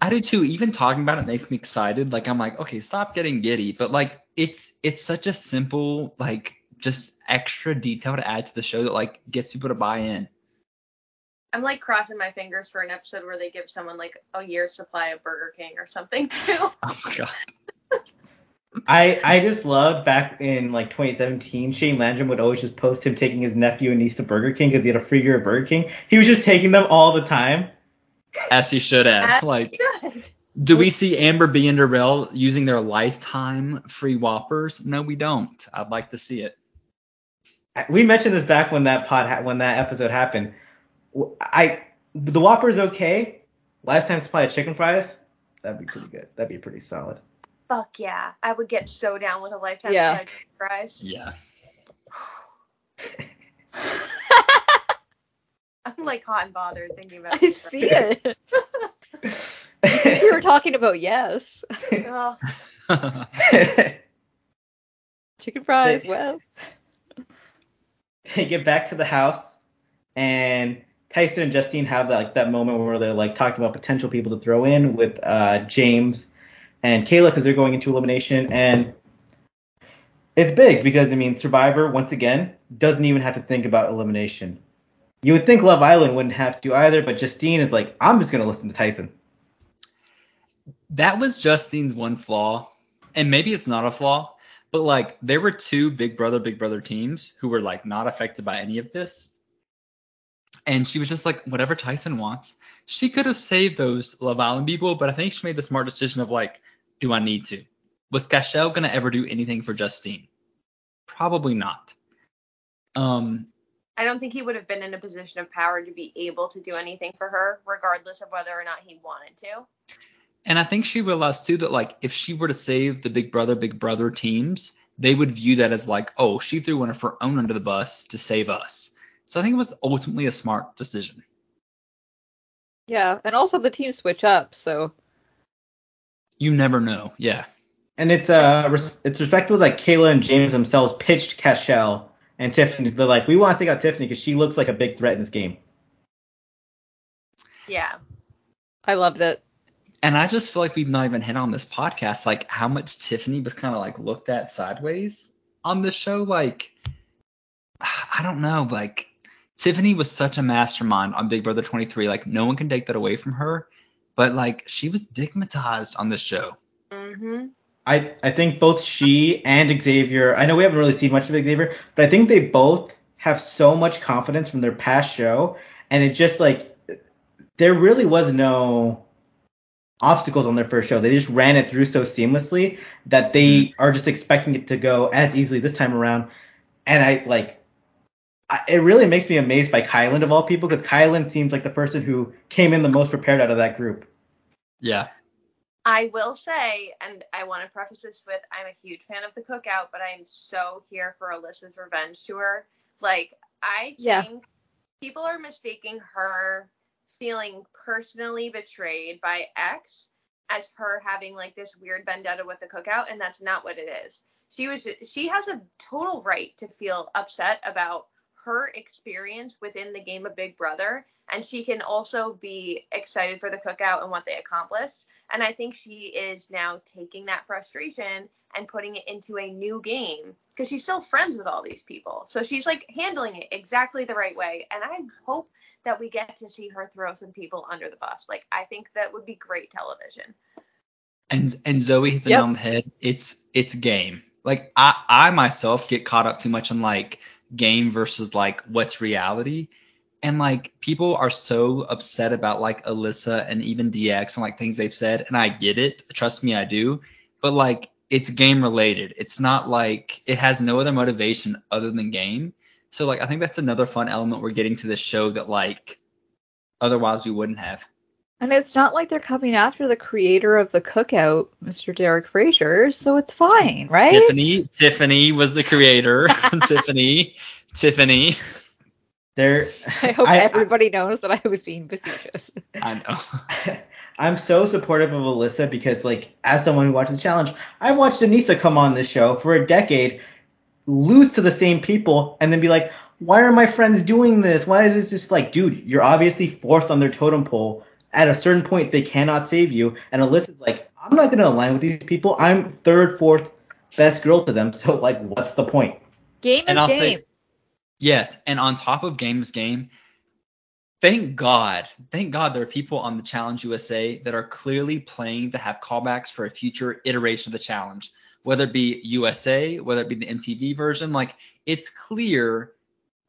I do too. Even talking about it makes me excited. Like I'm like, okay, stop getting giddy. But like it's it's such a simple like just extra detail to add to the show that like gets people to buy in. I'm like crossing my fingers for an episode where they give someone like a year's supply of Burger King or something too. Oh my god. I I just loved back in like 2017, Shane Landrum would always just post him taking his nephew and niece to Burger King because he had a free year of Burger King. He was just taking them all the time. As he should have. As- Like, Good. do we see Amber B and Darrell using their lifetime free Whoppers? No, we don't. I'd like to see it. We mentioned this back when that pod ha- when that episode happened. W- I the Whopper's okay. Lifetime supply of chicken fries, that'd be pretty good. That'd be pretty solid. Fuck yeah. I would get so down with a lifetime Yeah. supply of fries. Yeah. I'm like hot and bothered thinking about it. I see it. we were talking about yes. Oh, Chicken fries, They- well. they get back to the house and Tyson and Justine have like that moment where they're like talking about potential people to throw in with uh, James and Cayla because they're going into elimination and it's big because I mean Survivor once again doesn't even have to think about elimination. You would think Love Island wouldn't have to either, but Justine is like I'm just gonna listen to Tyson. that was Justine's one flaw, and maybe it's not a flaw, but like there were two Big Brother Big Brother teams who were like not affected by any of this, and she was just like whatever Tyson wants. She could have saved those Love Island people, but I think she made the smart decision of like, do I need to? Was Cashel gonna ever do anything for Justine? Probably not. Um, I don't think he would have been in a position of power to be able to do anything for her, regardless of whether or not he wanted to. And I think she realized too that like if she were to save the Big Brother Big Brother teams, they would view that as like, oh, she threw one of her own under the bus to save us. So I think it was ultimately a smart decision. Yeah, and also the teams switch up, so You never know. Yeah. And it's uh res- it's respectable that Cayla and James themselves pitched Cashel and Tiffany. They're like we want to take out Tiffany because she looks like a big threat in this game. Yeah. I loved it. And I just feel like we've not even hit on this podcast like how much Tiffany was kind of like looked at sideways on the show. Like I don't know, like Tiffany was such a mastermind on Big Brother 23. Like no one can take that away from her. But like she was stigmatized on this show. Mhm. I, I think both she and Xavier, I know we haven't really seen much of Xavier, but I think they both have so much confidence from their past show. And it just like, there really was no obstacles on their first show. They just ran it through so seamlessly that they are just expecting it to go as easily this time around. And I like, I, it really makes me amazed by Kyland of all people because Kyland seems like the person who came in the most prepared out of that group. Yeah. I will say, and I want to preface this with I'm a huge fan of the cookout, but I'm so here for Alyssa's revenge tour. Like, I Yeah. think people are mistaking her feeling personally betrayed by X as her having like this weird vendetta with the cookout, and that's not what it is. She was she has a total right to feel upset about her experience within the game of Big Brother, and she can also be excited for the cookout and what they accomplished. And I think she is now taking that frustration and putting it into a new game because she's still friends with all these people. So she's like handling it exactly the right way. And I hope that we get to see her throw some people under the bus. Like, I think that would be great television. And and Zoe hit the Yep. nail on the head. It's it's game. Like I I myself get caught up too much in like game versus like what's reality. And like people are so upset about like Alyssa and even DX and like things they've said, and I get it. Trust me, I do. But like it's game related. It's not like it has no other motivation other than game. So like I think that's another fun element we're getting to this show that like otherwise we wouldn't have. And it's not like they're coming after the creator of the cookout, Mr. Derek Frazier, so it's fine, right? Tiffany, Tiffany was the creator. Tiffany, Tiffany. There, I hope I- everybody knows that I was being facetious. I know. I'm so supportive of Alyssa because, like, as someone who watches the challenge, I watched Aneesa come on this show for a decade, lose to the same people, and then be like, why are my friends doing this? Why is this just like, dude, you're obviously fourth on their totem pole. At a certain point, they cannot save you. And Alyssa's like, I'm not going to align with these people. I'm third, fourth best girl to them. So, like, what's the point? Game is And I'll game. say- Yes, and on top of game is Game, thank God, thank God there are people on the Challenge USA that are clearly playing to have callbacks for a future iteration of the challenge, whether it be USA, whether it be the MTV version. Like, it's clear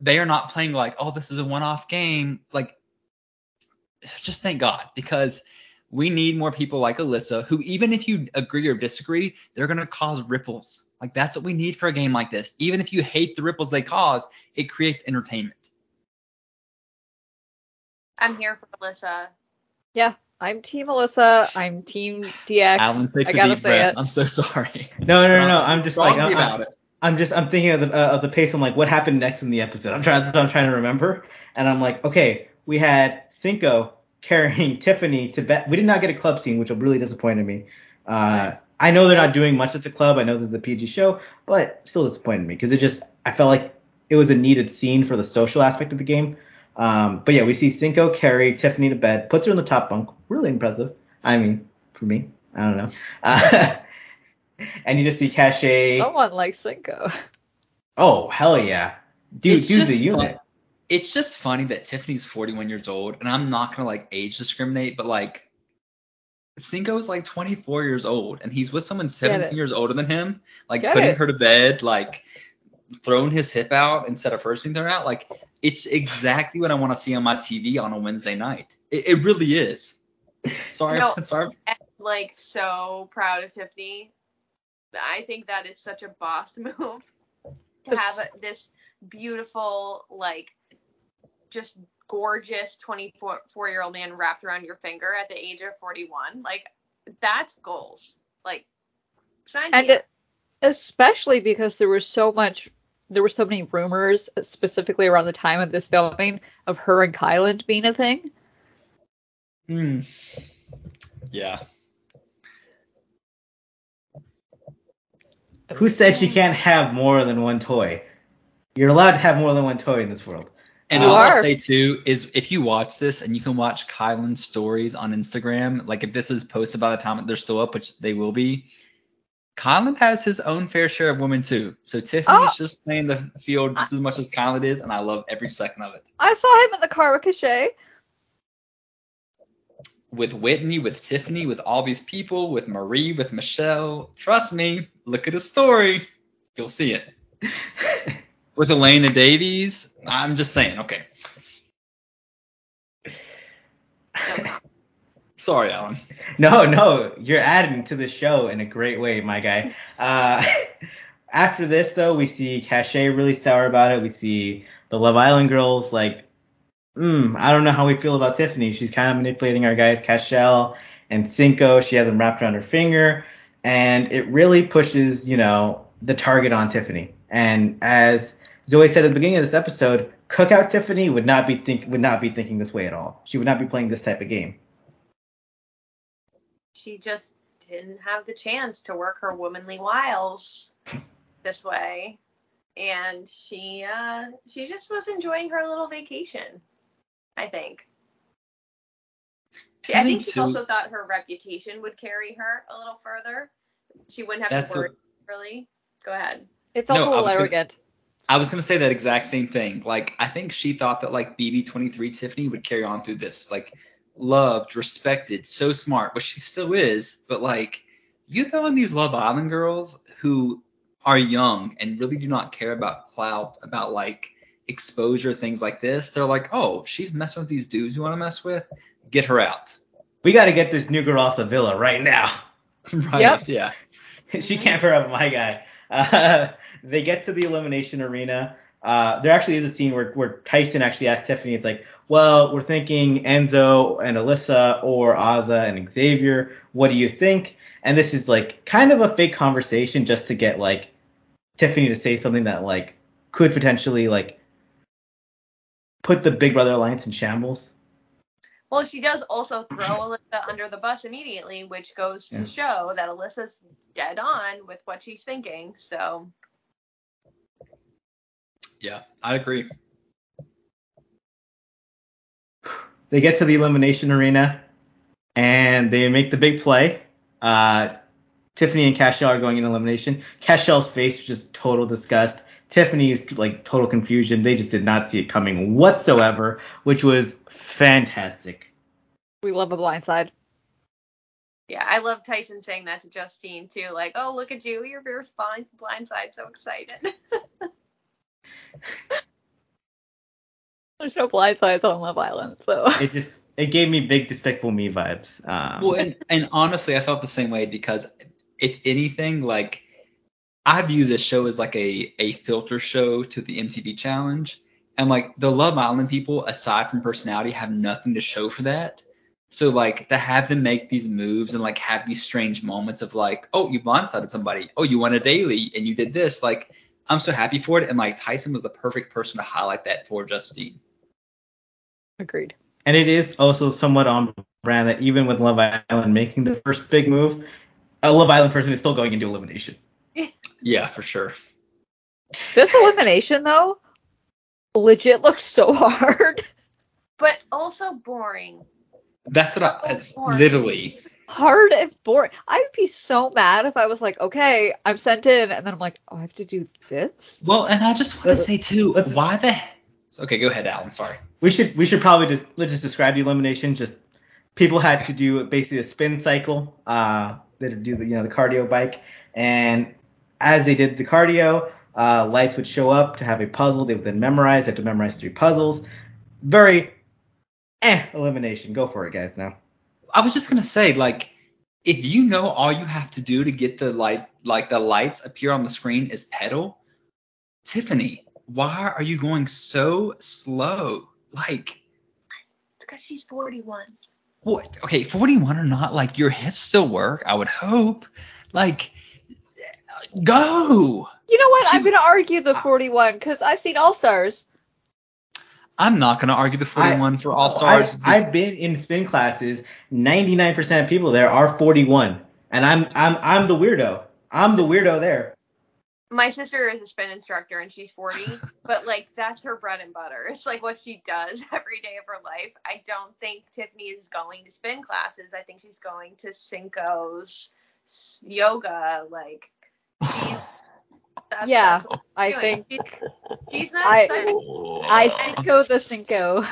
they are not playing like, oh, this is a one-off game. Like, just thank God because we need more people like Alyssa who, even if you agree or disagree, they're going to cause ripples. Like, that's what we need for a game like this. Even if you hate the ripples they cause, it creates entertainment. I'm here for Alyssa. Yeah, I'm Team Alyssa. I'm Team DX. Alan takes I a gotta deep say breath. it. I'm so sorry. No, no, no, no. I'm just like, I'm, about it. I'm just I'm thinking of the uh, of the pace. I'm like, what happened next in the episode? I'm trying I'm trying to remember, and I'm like, okay, we had Cinco carrying Tiffany to bet. We did not get a club scene, which really disappointed me. Uh, I know they're not doing much at the club. I know this is a PG show, but still disappointed me because it just I felt like it was a needed scene for the social aspect of the game. Um, but yeah, we see Cinco carry Tiffany to bed, puts her in the top bunk. Really impressive. I mean, for me, I don't know. Uh, and you just see Cashay. Someone like Cinco. Oh hell yeah, dude, It's dude's a unit. fun- It's just funny that Tiffany's 41 years old, and I'm not gonna like age discriminate, but like Cinco's like 24 years old, and he's with someone 17 years older than him, like Get putting it. her to bed, like throwing his hip out instead of first being thrown out. Like it's exactly what I want to see on my TV on a Wednesday night. It, it really is. Sorry, No. sorry. I'm, like so proud of Tiffany. I think that is such a boss move to Yes. have this beautiful, like, just gorgeous 24 year old man wrapped around your finger at the age of 41. Like, that's goals. Like, sign and it, especially because there was so much there were so many rumors specifically around the time of this filming of her and Kyland being a thing. Hmm. Yeah. Who said she can't have more than one toy? You're allowed to have more than one toy in this world. And all. I'll say too is if you watch this and you can watch Kyland's stories on Instagram, like if this is posted by the time that they're still up, which they will be, Kyland has his own fair share of women too. So Tiffany's Oh. just playing the field just as much as Kyland is, and I love every second of it. I saw him at the car with Cashay. With Whitney, with Tiffany, with all these people, with Marie, with Michelle, trust me, look at his story. You'll see it. With Elena Davies, I'm just saying, okay. Sorry, Alan. No, no, you're adding to the show in a great way, my guy. Uh, after this, though, we see Cashay really sour about it. We see the Love Island girls like, hmm, I don't know how we feel about Tiffany. She's kind of manipulating our guys, Cashel and Cinco. She has them wrapped around her finger, and it really pushes, you know, the target on Tiffany. And as Zoe said at the beginning of this episode, Cookout Tiffany would not be think would not be thinking this way at all. She would not be playing this type of game. She just didn't have the chance to work her womanly wiles this way. And she uh she just was enjoying her little vacation, I think. She, I, I think think she too- also thought her reputation would carry her a little further. She wouldn't have That's to a- really. Go ahead. It felt No, a I little gonna- arrogant. I was gonna say that exact same thing. Like I think she thought that like BB23 Tiffany would carry on through this, like loved, respected, so smart, which she still is. But like you throw in these Love Island girls who are young and really do not care about clout, about like exposure, things like this. They're like, oh, she's messing with these dudes you want to mess with. Get her out. We got to get this new girl off the villa right now. right? Yep. Yeah. she can't pair up with my guy. Uh, they get to the elimination arena. uh, there actually is a scene where, where Tyson actually asks Tiffany, it's like, well, we're thinking Enzo and Alyssa or Azah and Xavier. What do you think? And this is like kind of a fake conversation just to get like Tiffany to say something that like could potentially like put the Big Brother alliance in shambles. Well, she does also throw Alyssa under the bus immediately, which goes to Yeah. show that Alyssa's dead on with what she's thinking. So Yeah, I agree. They get to the elimination arena and they make the big play. Uh, Tiffany and Cashel are going in elimination. Cashel's face was just total disgust. Tiffany's like total confusion. They just did not see it coming whatsoever, which was fantastic. We love a blindside. yeah, I love Tyson saying that to Justine too. Like, oh look at you, you're very blind blindside, so excited. There's no blindsides on Love Island, so It just it gave me big Despicable Me vibes. Um, Well, and, and honestly, I felt the same way because if anything, like I view this show as like a a filter show to the MTV Challenge, and like the Love Island people, aside from personality, have nothing to show for that. So like to have them make these moves and like have these strange moments of like, oh, you blindsided somebody, oh, you won a daily and you did this, like I'm so happy for it, and like Tyson was the perfect person to highlight that for Justine. agreed. and it is also somewhat on brand that even with Love Island making the first big move, a Love Island person is still going into elimination. Yeah, for sure. This elimination though, legit looks so hard. but also boring. That's what I, So it's boring. literally. Hard and boring. I'd be so mad if I was like, okay, I'm sent in, and then I'm like, oh, I have to do this. Well, and I just want to say too, why the Okay, go ahead, Alan. Sorry. We should we should probably just let's just describe the elimination. Just people had to do basically a spin cycle. Uh, they would do the you know the cardio bike, and as they did the cardio, uh, lights would show up to have a puzzle. They would then memorize. They had to memorize three puzzles. Very eh elimination. Go for it, guys. Now. I was just gonna say, like, if you know all you have to do to get the light, like the lights appear on the screen is pedal, Tiffany, why are you going so slow? Like, It's because she's 41. what? Okay, 41 or not, like your hips still work. I would hope. Like, go. You know what? She- I'm gonna argue the 41 because I've seen All Stars. I'm not gonna argue the 41 for All I've, Stars. I've been in spin classes. 99% of people there are 41, and I'm I'm I'm the weirdo. I'm the weirdo there. My sister is a spin instructor and she's 40, but like that's her bread and butter. It's like what she does every day of her life. I don't think Tiffany is going to spin classes. I think she's going to Cinco's yoga. Like she's that's, Yeah, that's I think She- she's not I- excited. I Cinco the Cinco.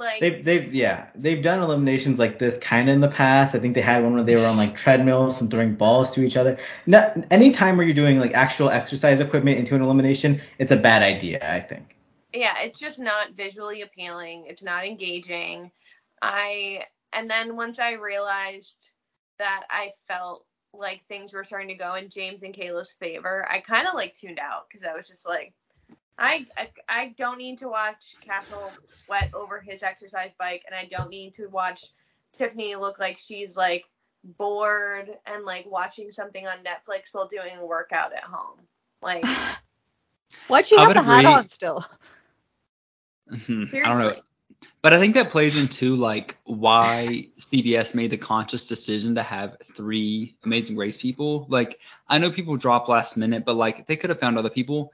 Like They've they've yeah they've done eliminations like this kind of in the past. I think they had one where they were on like treadmills and throwing balls to each other. Not any time where you're doing like actual exercise equipment into an elimination, it's a bad idea. I think. yeah, it's just not visually appealing. It's not engaging. I and then once I realized that I felt like things were starting to go in James and Cayla's favor, I kind of like tuned out because I was just like, I, I I don't need to watch Cashel sweat over his exercise bike, and I don't need to watch Tiffany look like she's like bored and like watching something on Netflix while doing a workout at home. Like Why'd you I have would the hat on still? Mhm, I don't know. But I think that plays into like why CBS made the conscious decision to have three Amazing Race people. Like I know people drop last minute, but like they could have found other people.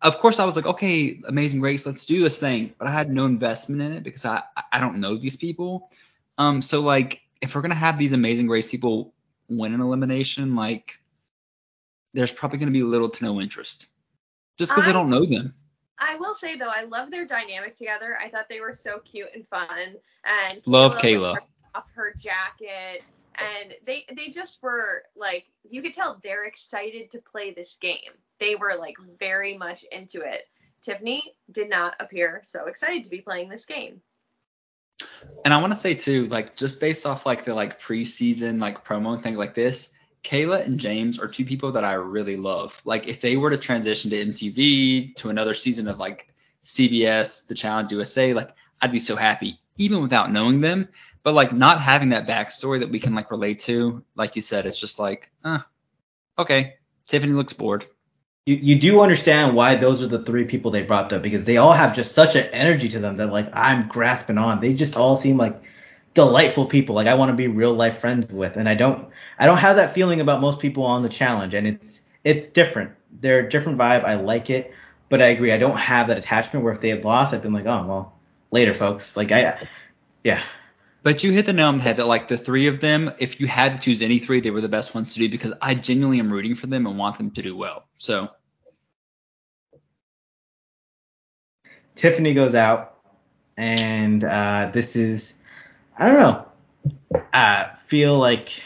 Of course, I was like, okay, Amazing Race, let's do this thing. But I had no investment in it because I I don't know these people. Um, so like if we're gonna have these Amazing Race people win an elimination, like there's probably gonna be little to no interest, just because I- don't know them. I will say though, I love their dynamic together. I thought they were so cute and fun. And Love like, Cayla. off her jacket, and they they just were like you could tell they're excited to play this game. They were like very much into it. Tiffany did not appear so excited to be playing this game. And I want to say too, like just based off like the like preseason like promo and things like this, Cayla and James are two people that I really love. Like if they were to transition to MTV to another season of like CBS, The Challenge USA, like I'd be so happy even without knowing them. But like not having that backstory that we can like relate to, like you said, it's just like, uh, okay, Tiffany looks bored. You, you do understand why those are the three people they brought though, because they all have just such an energy to them that like I'm grasping on. They just all seem like delightful people. Like I want to be real life friends with, and I don't I don't have that feeling about most people on the challenge, and it's it's different. They're a different vibe. I like it, but I agree. I don't have that attachment where if they had lost, I'd been like, oh well, later, folks. Like I, yeah. But you hit the nail on the head that like the three of them, if you had to choose any three, they were the best ones to do because I genuinely am rooting for them and want them to do well. So Tiffany goes out, and uh, this is I don't know. I feel like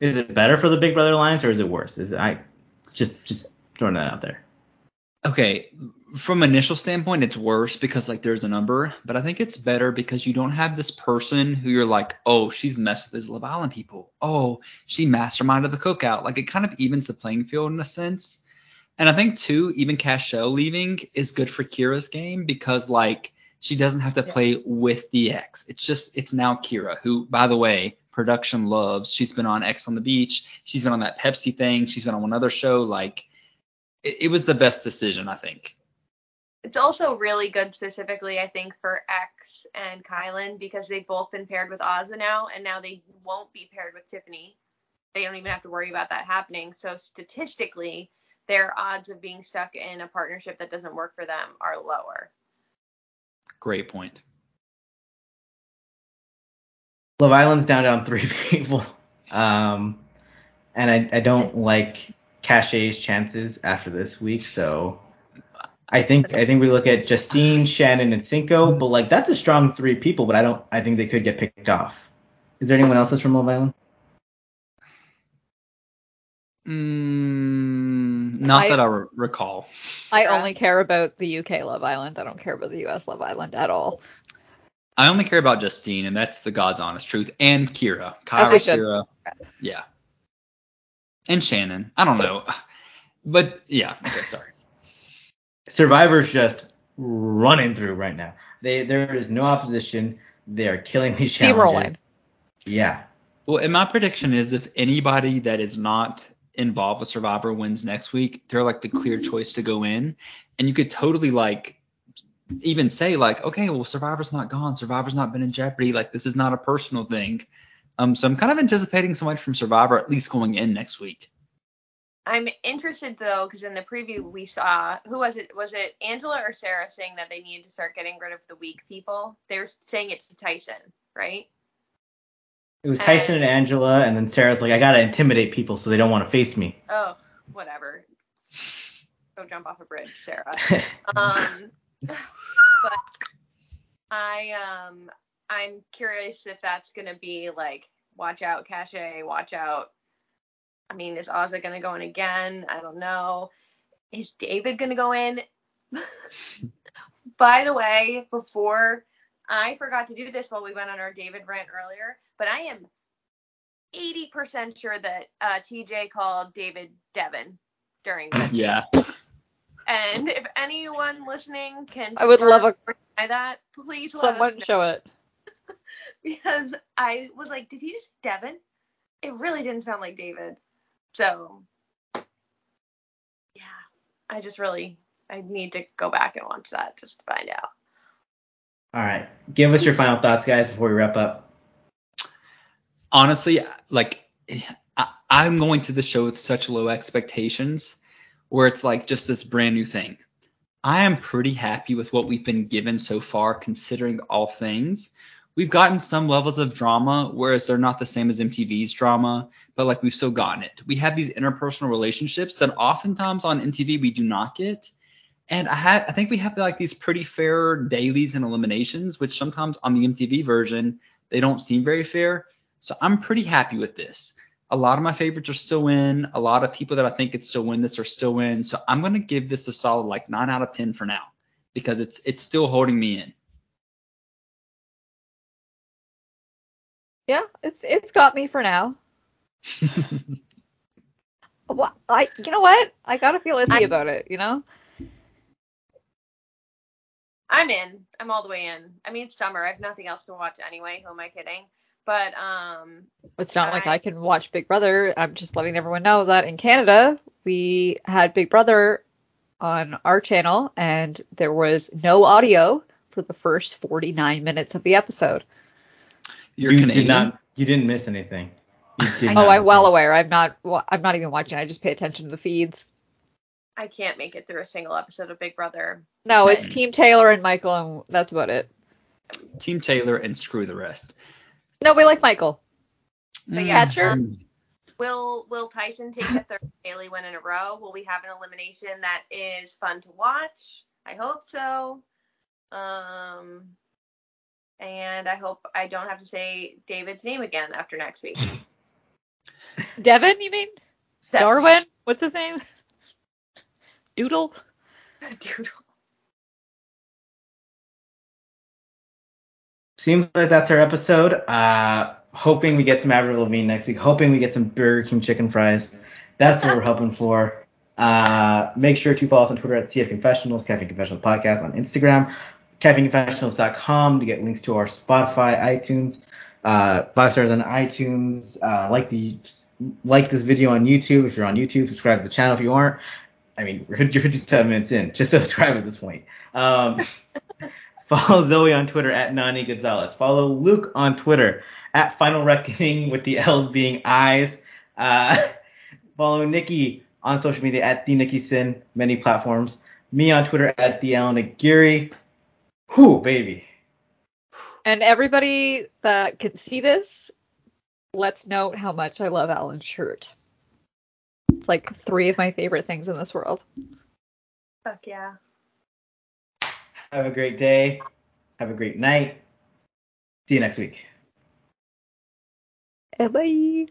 is it better for the Big Brother Alliance or is it worse? Is it, I just just throwing that out there. Okay, from initial standpoint, it's worse because like there's a number, but I think it's better because you don't have this person who you're like, oh, she's messed with these Love Island people. Oh, she masterminded the cookout. Like it kind of evens the playing field in a sense. And I think too, even Cashel leaving is good for Kyra's game because like she doesn't have to play with the ex. It's just it's now Kyra, who by the way, production loves. She's been on Ex on the Beach. She's been on that Pepsi thing. She's been on one other show. Like it, it was the best decision, I think. It's also really good specifically, I think, for X and Kyland because they've both been paired with Azah now, and now they won't be paired with Tiffany. They don't even have to worry about that happening. So statistically, their odds of being stuck in a partnership that doesn't work for them are lower. Great point. Love Island's down down three people. Um, and I, I don't like Cashay's chances after this week, so I think I think we look at Justine, Shannon, and Cinco, but like that's a strong three people, but I don't I think they could get picked off. Is there anyone else that's from Love Island? Mm, not I- that I re- recall. I only care about the UK Love Island. I don't care about the US Love Island at all. I only care about Justine, and that's the God's honest truth, and Kira. As we Kyra. Kira. Yeah. And Shannon. I don't know. But yeah, okay, sorry. Survivor's just running through right now. They there is no opposition. They are killing these Steamrolling. challenges. Yeah. Well, and my prediction is if anybody that is not involved with Survivor wins next week, they're like the clear choice to go in. And you could totally like even say like, okay, well, Survivor's not gone. Survivor's not been in jeopardy. Like this is not a personal thing. Um, so I'm kind of anticipating somebody from Survivor at least going in next week. I'm interested though, because in the preview we saw who was it? Was it Angela or Sarah saying that they needed to start getting rid of the weak people? They were saying it to Tyson, right? It was Tyson and Angela, and then Sarah's like, I gotta intimidate people so they don't want to face me. Oh, whatever. Go jump off a bridge, Sarah. Um, but I um I'm curious if that's gonna be like watch out Cashay, watch out. I mean, is Ozza gonna go in again? I don't know. Is David gonna go in? By the way, before I forgot to do this while we went on our David rant earlier, but I am 80% sure that uh, TJ called David Devin during the Yeah. and if anyone listening can I would love a try that, please let someone us know. show it. Because I was like, did he just Devin? It really didn't sound like David. So yeah, I just really I need to go back and watch that just to find out. All right. Give us your final thoughts, guys, before we wrap up. honestly, like I, I'm going to the show with such low expectations, where it's like just this brand new thing. I am pretty happy with what we've been given so far, considering all things. We've gotten some levels of drama, whereas they're not the same as MTV's drama, but like we've still gotten it. We have these interpersonal relationships that oftentimes on MTV we do not get. And I have, I think we have like these pretty fair dailies and eliminations, which sometimes on the MTV version they don't seem very fair. So I'm pretty happy with this. A lot of my favorites are still in. A lot of people that I think could still win this are still in. So I'm gonna give this a solid like nine out of ten for now because it's it's still holding me in. Yeah, it's it's got me for now. Well, I, you know what? I gotta feel iffy I- about it. You know? I'm in. I'm all the way in. I mean, it's summer. I have nothing else to watch anyway. Who am I kidding? But um, It's not like I- I can watch Big Brother. I'm just letting everyone know that in Canada we had Big Brother on our channel, and there was no audio for the first 49 minutes of the episode. You're you Canadian. did not. You didn't miss anything. You did Oh, I'm well aware. I'm not. wa- I'm not even watching. I just pay attention to the feeds. I can't make it through a single episode of Big Brother. No, it's Team Taylor and Michael, and that's about it. Team Taylor and screw the rest. No, we like Michael. But yeah, Catcher? um, will Will Tyson take a third daily win in a row? Will we have an elimination that is fun to watch? I hope so. Um, and I hope I don't have to say David's name again after next week. Devin, you mean? Darwin? What's his name? Doodle? Doodle. Seems like that's our episode. Uh, hoping we get some Avril Lavigne next week. Hoping we get some Burger King chicken fries. That's what we're hoping for. Uh, make sure to follow us on Twitter at CF Confessionals, Caffeine Confessionals Podcast on Instagram, caffeineconfessionals.com to get links to our Spotify, iTunes, uh, five stars on iTunes. Uh, like the like this video on YouTube if you're on YouTube. Subscribe to the channel if you aren't. I mean, you're 57 minutes in. Just subscribe at this point. Um, Follow Zoe on Twitter at Nani Gonzalez. Follow Luke on Twitter at Final Reckoning with the L's being eyes. Uh, follow Nikki on social media at the Nikki Sin, many platforms. Me on Twitter at the Alan Aguirre. Whew, baby. And everybody that can see this, let's note how much I love Alan's shirt. It's like three of my favorite things in this world. Fuck yeah. Have a great day. Have a great night. See you next week. Eh, bye.